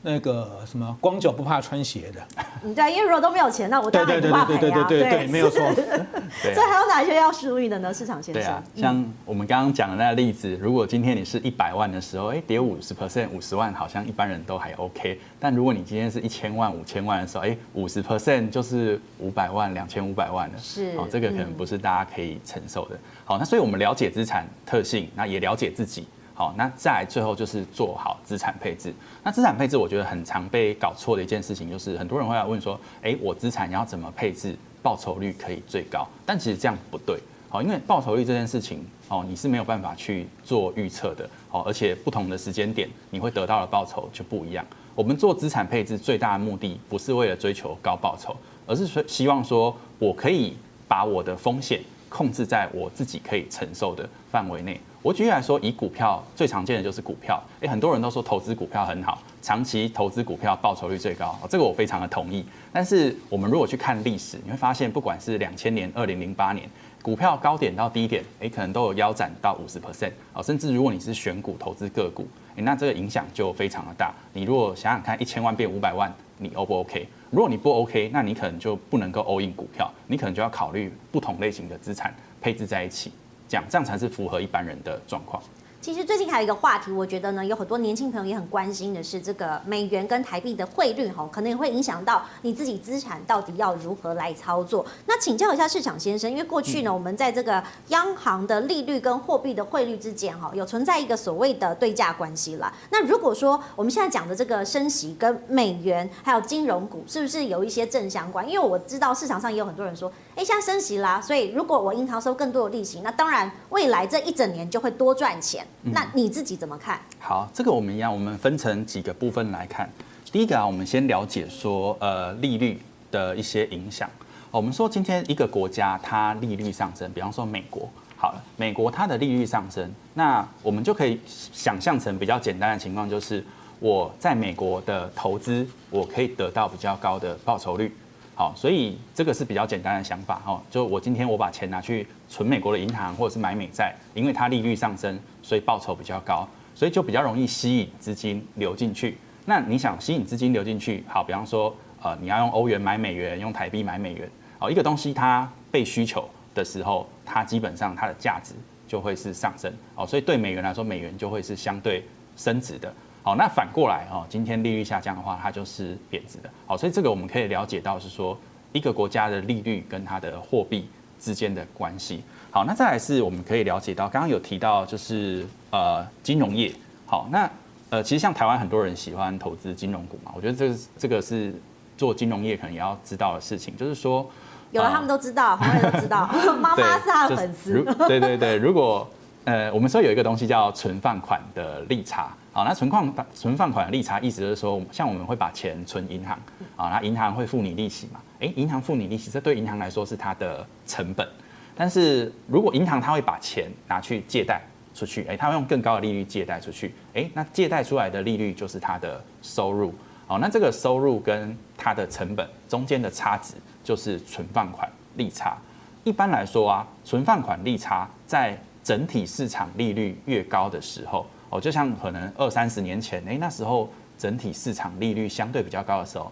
那个什么光脚不怕穿鞋的，嗯，对，因为如果都没有钱，那我当然不怕赔啊。对对对对对对，没有错。所以还有哪些要注意的呢？市场先生。对啊，像我们刚刚讲的那个例子，如果今天你是一百万的时候，哎，跌五十 percent，五十万好像一般人都还 OK。但如果你今天是一千万、五千万的时候，哎，五十 percent 就是五百万、两千五百万了。是。哦，这个可能不是大家可以承受的。好，那所以我们了解资产特性，那也了解自己。好，那再最后就是做好资产配置。那资产配置，我觉得很常被搞错的一件事情，就是很多人会来问说，哎，我资产要怎么配置，报酬率可以最高？但其实这样不对，好，因为报酬率这件事情，哦，你是没有办法去做预测的，好，而且不同的时间点，你会得到的报酬就不一样。我们做资产配置最大的目的，不是为了追求高报酬，而是说希望说我可以把我的风险控制在我自己可以承受的范围内。我举例来说，以股票最常见的就是股票，诶，很多人都说投资股票很好，长期投资股票报酬率最高，这个我非常的同意。但是我们如果去看历史，你会发现，不管是两千年、二零零八年，股票高点到低点，诶，可能都有腰斩到五十 percent，哦，甚至如果你是选股投资个股，诶，那这个影响就非常的大。你如果想想看，一千万变五百万，你 O 不 OK？如果你不 OK，那你可能就不能够 all in 股票，你可能就要考虑不同类型的资产配置在一起。这样，这样才是符合一般人的状况。其实最近还有一个话题，我觉得呢，有很多年轻朋友也很关心的是这个美元跟台币的汇率哈，可能也会影响到你自己资产到底要如何来操作。那请教一下市场先生，因为过去呢，我们在这个央行的利率跟货币的汇率之间哈，有存在一个所谓的对价关系啦。那如果说我们现在讲的这个升息跟美元还有金融股是不是有一些正相关？因为我知道市场上也有很多人说，哎，现在升息啦，所以如果我银行收更多的利息，那当然未来这一整年就会多赚钱。那你自己怎么看？好，这个我们一样，我们分成几个部分来看。第一个啊，我们先了解说，呃，利率的一些影响。我们说今天一个国家它利率上升，比方说美国，好了，美国它的利率上升，那我们就可以想象成比较简单的情况，就是我在美国的投资，我可以得到比较高的报酬率。好，所以这个是比较简单的想法哦。就我今天我把钱拿去存美国的银行，或者是买美债，因为它利率上升，所以报酬比较高，所以就比较容易吸引资金流进去。那你想吸引资金流进去，好，比方说呃，你要用欧元买美元，用台币买美元，哦，一个东西它被需求的时候，它基本上它的价值就会是上升哦，所以对美元来说，美元就会是相对升值的。好，那反过来哦，今天利率下降的话，它就是贬值的。好，所以这个我们可以了解到是说，一个国家的利率跟它的货币之间的关系。好，那再来是我们可以了解到，刚刚有提到就是呃金融业。好，那呃其实像台湾很多人喜欢投资金融股嘛，我觉得这个这个是做金融业可能也要知道的事情，就是说有了他们都知道，很多人都知道，妈妈是他的粉丝。对对对，如果呃我们说有一个东西叫存放款的利差。好，那存放存放款的利差，意思就是说，像我们会把钱存银行，啊，那银行会付你利息嘛？诶，银行付你利息，这对银行来说是它的成本。但是如果银行它会把钱拿去借贷出去，诶，它会用更高的利率借贷出去，诶，那借贷出来的利率就是它的收入。好，那这个收入跟它的成本中间的差值就是存放款利差。一般来说啊，存放款利差在整体市场利率越高的时候。哦，就像可能二三十年前，诶，那时候整体市场利率相对比较高的时候，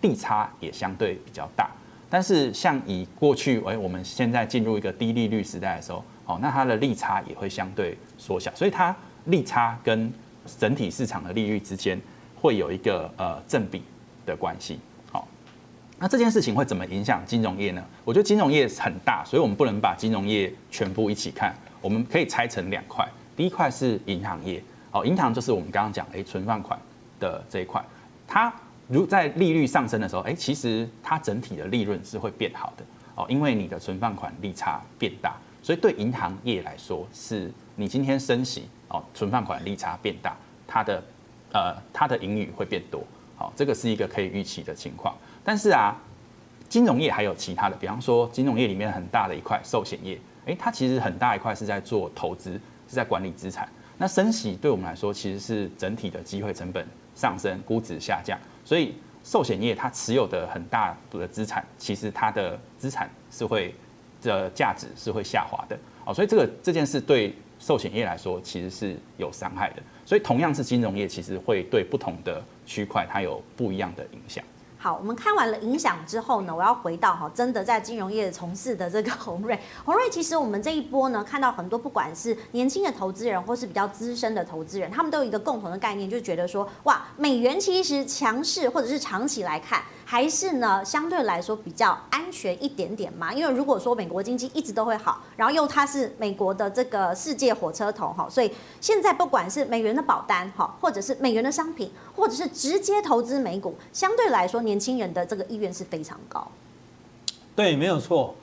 利差也相对比较大。但是像以过去，哎，我们现在进入一个低利率时代的时候，哦，那它的利差也会相对缩小，所以它利差跟整体市场的利率之间会有一个呃正比的关系。好，那这件事情会怎么影响金融业呢？我觉得金融业很大，所以我们不能把金融业全部一起看，我们可以拆成两块。第一块是银行业，哦，银行就是我们刚刚讲，哎，存放款的这一块，它。如在利率上升的时候，哎，其实它整体的利润是会变好的哦，因为你的存放款利差变大，所以对银行业来说，是你今天升息哦，存放款利差变大，它的呃它的盈余会变多，好，这个是一个可以预期的情况。但是啊，金融业还有其他的，比方说金融业里面很大的一块寿险业，哎，它其实很大一块是在做投资，是在管理资产。那升息对我们来说，其实是整体的机会成本上升，估值下降。所以寿险业它持有的很大的资产，其实它的资产是会的价值是会下滑的哦，所以这个这件事对寿险业来说其实是有伤害的。所以同样是金融业，其实会对不同的区块它有不一样的影响。好，我们看完了影响之后呢，我要回到哈，真的在金融业从事的这个 鸿瑞。鸿瑞其实我们这一波呢，看到很多不管是年轻的投资人，或是比较资深的投资人，他们都有一个共同的概念，就觉得说，哇，美元其实强势，或者是长期来看。还是呢，相对来说比较安全一点点嘛。因为如果说美国经济一直都会好，然后又它是美国的这个世界火车头哈，所以现在不管是美元的保单哈，或者是美元的商品，或者是直接投资美股，相对来说年轻人的这个意愿是非常高。对，没有错。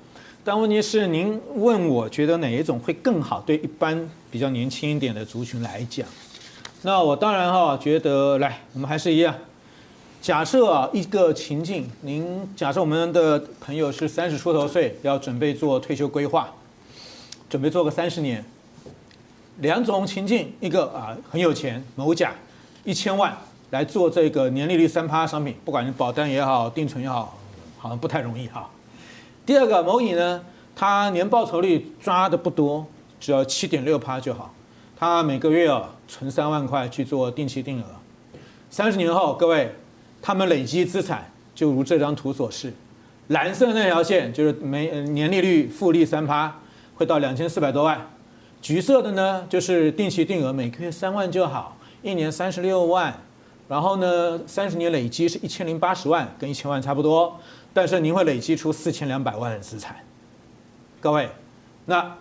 但问题是，您问我觉得哪一种会更好？对一般比较年轻一点的族群来讲，那我当然哈觉得，来，我们还是一样。假设啊，一个情境，您假设我们的朋友是三十出头岁，要准备做退休规划，准备做个三十年。两种情境，一个啊很有钱，某甲一千万来做这个年利率三趴商品，不管是保单也好，定存也好，好像不太容易哈。第二个某乙呢，他年报酬率抓的不多，只要七点六趴就好，他每个月啊存三万块去做定期定额，三十年后各位。他们累积资产就如这张图所示，蓝色那条线就是每年利率复利三趴，会到两千四百多万；橘色的呢就是定期定额，每个月三万就好，一年三十六万，然后呢三十年累积是一千零八十万，跟一千万差不多，但是您会累积出四千两百万的资产。各位，那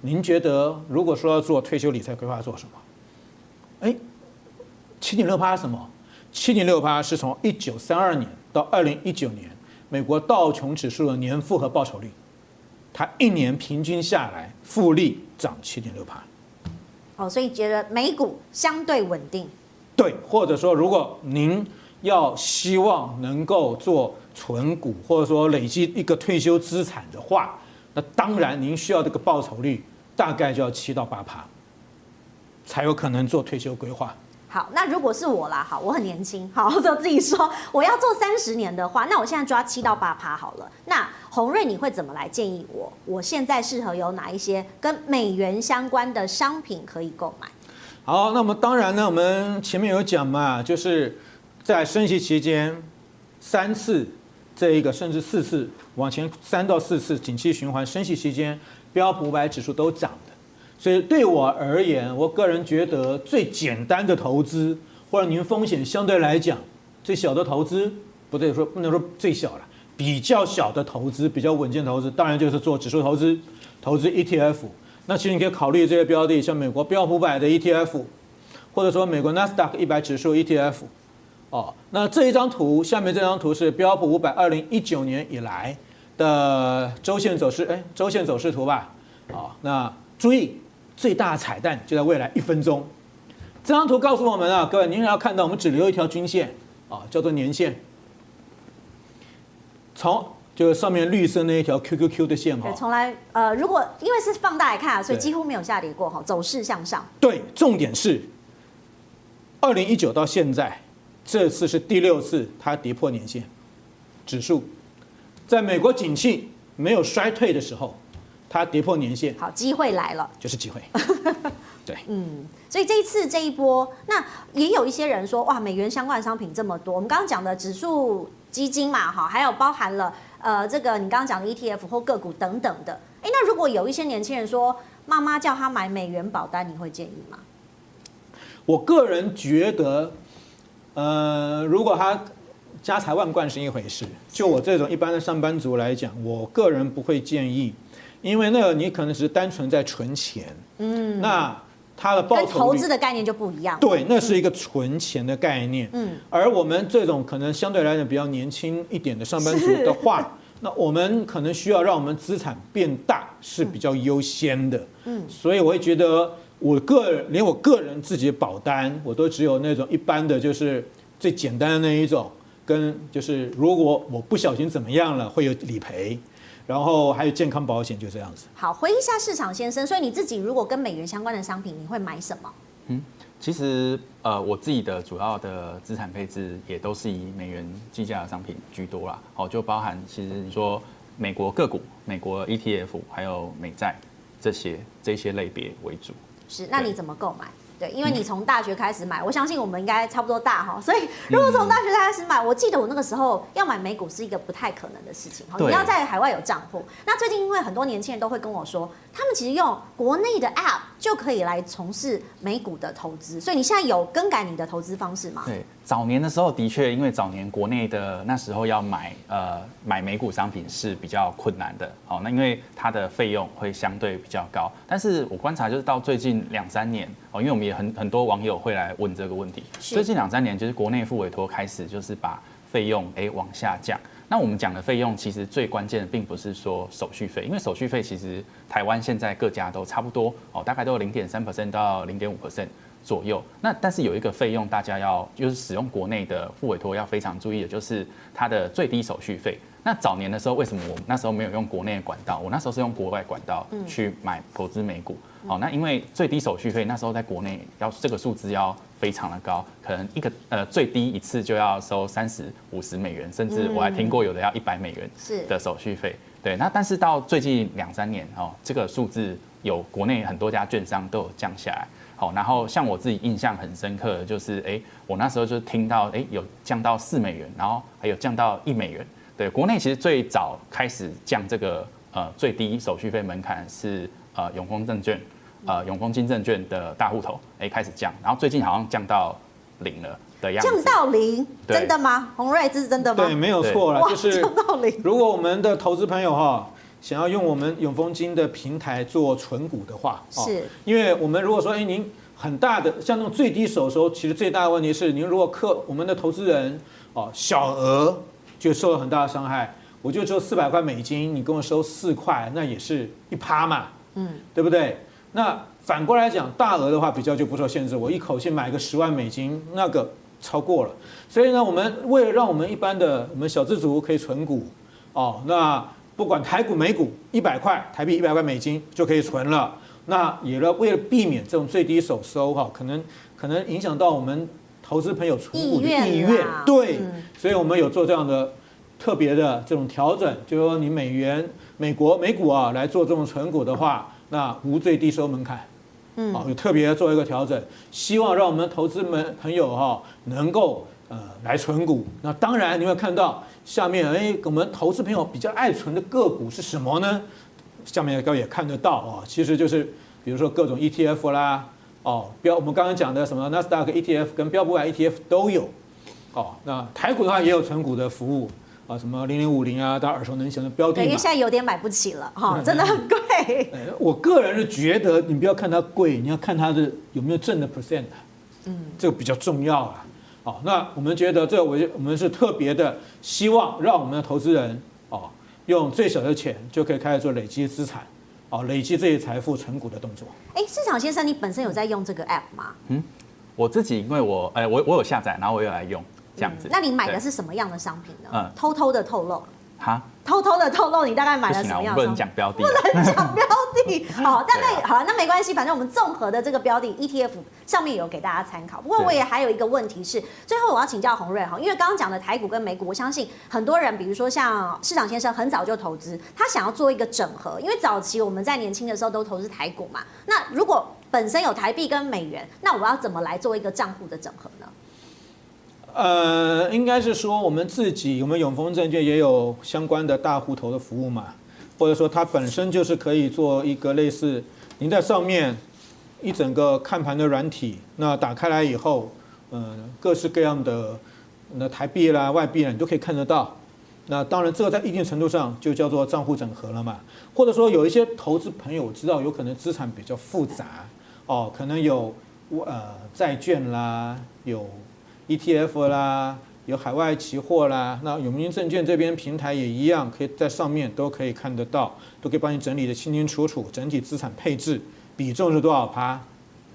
您觉得如果说要做退休理财规划做什么？哎，七点六趴是什么？七点六趴是从一九三二年到二零一九年，美国道琼指数的年复合报酬率，它一年平均下来复利涨七点六趴。哦，所以觉得美股相对稳定。对，或者说如果您要希望能够做存股，或者说累积一个退休资产的话，那当然您需要这个报酬率大概就要七到八趴，才有可能做退休规划。好，那如果是我啦，好，我很年轻，好，我就自己说我要做三十年的话，那我现在抓七到八趴好了。那鸿瑞你会怎么来建议我？我现在适合有哪一些跟美元相关的商品可以购买？好，那么当然呢，我们前面有讲嘛，就是在升息期间三次这一个甚至四次往前三到四次景气循环升息期间，标普五百指数都涨的。所以对我而言，我个人觉得最简单的投资，或者您风险相对来讲最小的投资，不对说不能说最小了，比较小的投资，比较稳健投资，当然就是做指数投资，投资 ETF。那其实你可以考虑这些标的，像美国标普五百的 ETF，或者说美国纳斯达克一百指数 ETF。哦，那这一张图，下面这张图是标普五百二零一九年以来的周线走势，哎，周线走势图吧。哦，那注意。最大彩蛋就在未来一分钟。这张图告诉我们啊，各位，您要看到我们只留一条均线啊，叫做年线。从就是上面绿色那一条 QQQ 的线哈。从来呃，如果因为是放大来看啊，所以几乎没有下跌过哈，走势向上。对，重点是二零一九到现在，这次是第六次它跌破年线，指数在美国景气没有衰退的时候。它跌破年线，好，机会来了，就是机会。对，嗯，所以这一次这一波，那也有一些人说，哇，美元相关的商品这么多，我们刚刚讲的指数基金嘛，哈，还有包含了呃这个你刚刚讲的 ETF 或个股等等的。哎，那如果有一些年轻人说妈妈叫他买美元保单，你会建议吗？我个人觉得，呃，如果他家财万贯是一回事，就我这种一般的上班族来讲，我个人不会建议，因为那个你可能只是单纯在存钱，嗯，那他的报酬跟投资的概念就不一样，对，那是一个存钱的概念，嗯，而我们这种可能相对来讲比较年轻一点的上班族的话，那我们可能需要让我们资产变大是比较优先的，嗯，所以我会觉得。我个人连我个人自己的保单，我都只有那种一般的就是最简单的那一种，跟就是如果我不小心怎么样了会有理赔，然后还有健康保险就这样子。好，回忆一下市场先生，所以你自己如果跟美元相关的商品，你会买什么？嗯，其实呃我自己的主要的资产配置也都是以美元计价的商品居多啦。好，就包含其实你说美国个股、美国 ETF 还有美债这些这些类别为主。是，那你怎么购买？对，因为你从大学开始买，我相信我们应该差不多大哈，所以如果从大学开始买，我记得我那个时候要买美股是一个不太可能的事情哈，你要在海外有账户。那最近因为很多年轻人都会跟我说，他们其实用国内的 App 就可以来从事美股的投资，所以你现在有更改你的投资方式吗？对。早年的时候，的确，因为早年国内的那时候要买呃买美股商品是比较困难的，好，那因为它的费用会相对比较高。但是我观察就是到最近两三年，哦，因为我们也很很多网友会来问这个问题。最近两三年，就是国内付委托开始就是把费用哎、欸、往下降。那我们讲的费用其实最关键的并不是说手续费，因为手续费其实台湾现在各家都差不多哦，大概都有零点三 percent 到零点五 percent。左右，那但是有一个费用，大家要就是使用国内的副委托要非常注意的，就是它的最低手续费。那早年的时候，为什么我那时候没有用国内的管道？我那时候是用国外管道去买投资美股。好，那因为最低手续费那时候在国内要这个数字要非常的高，可能一个呃最低一次就要收三十五十美元，甚至我还听过有的要一百美元的手续费。对，那但是到最近两三年哦，这个数字有国内很多家券商都有降下来。好，然后像我自己印象很深刻的就是，哎，我那时候就听到，哎，有降到四美元，然后还有降到一美元。对，国内其实最早开始降这个呃最低手续费门槛是呃永丰证券，呃永丰金证券的大户头，哎开始降，然后最近好像降到零了的样子。降到零，真的吗？洪瑞，这是真的吗？对，没有错了，就是降到零。如果我们的投资朋友哈。想要用我们永丰金的平台做存股的话，是，因为我们如果说，哎，您很大的像那种最低手的时候，其实最大的问题是，您如果客我们的投资人哦小额就受了很大的伤害，我就只有四百块美金，你跟我收四块，那也是一趴嘛，嗯，对不对？那反过来讲，大额的话比较就不受限制，我一口气买个十万美金，那个超过了。所以呢，我们为了让我们一般的我们小资族可以存股，哦，那。不管台股、美股，一百块台币、一百块美金就可以存了。那也了，为了避免这种最低手收哈，可能可能影响到我们投资朋友存股的意愿。对，所以我们有做这样的特别的这种调整，就是说你美元、美国、美股啊来做这种存股的话，那无最低收门槛。嗯，好，有特别做一个调整，希望让我们投资们朋友哈能够呃来存股。那当然你会看到。下面哎，我们投资朋友比较爱存的个股是什么呢？下面各位也看得到啊，其实就是比如说各种 ETF 啦，哦标我们刚刚讲的什么纳斯达克 ETF 跟标普五百 ETF 都有，哦那台股的话也有存股的服务啊，什么零零五零啊，大家耳熟能详的标的。对，因为现在有点买不起了哈，真的很贵。我个人是觉得你不要看它贵，你要看它的有没有正的 percent，嗯，这个比较重要啊。好，那我们觉得这我我们是特别的希望让我们的投资人哦，用最小的钱就可以开始做累积资产，哦，累积这些财富存股的动作。哎，市场先生，你本身有在用这个 app 吗？嗯，我自己因为我哎，我我有下载，然后我有来用这样子。那你买的是什么样的商品呢？嗯，偷偷的透露。哈，偷偷的透露，你大概买了什么样？不能讲标的，不能讲标的。好，大概好了，那没关系，反正我们综合的这个标的 ETF 上面有给大家参考。不过我也还有一个问题是，最后我要请教洪瑞哈，因为刚刚讲的台股跟美股，我相信很多人，比如说像市场先生，很早就投资，他想要做一个整合，因为早期我们在年轻的时候都投资台股嘛。那如果本身有台币跟美元，那我要怎么来做一个账户的整合呢？呃，应该是说我们自己，我们永丰证券也有相关的大户头的服务嘛，或者说它本身就是可以做一个类似，您在上面一整个看盘的软体，那打开来以后，呃，各式各样的那台币啦、外币啦，你都可以看得到。那当然，这个在一定程度上就叫做账户整合了嘛。或者说有一些投资朋友知道，有可能资产比较复杂哦，可能有呃债券啦，有。ETF 啦，有海外期货啦，那永明证券这边平台也一样，可以在上面都可以看得到，都可以帮你整理得清清楚楚，整体资产配置比重是多少趴，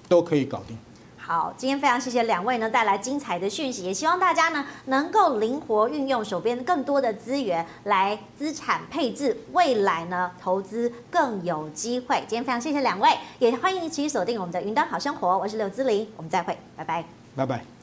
都可以搞定。好，今天非常谢谢两位呢带来精彩的讯息，也希望大家呢能够灵活运用手边更多的资源来资产配置，未来呢投资更有机会。今天非常谢谢两位，也欢迎你继续锁定我们的云端好生活，我是刘姿玲，我们再会，拜拜，拜拜。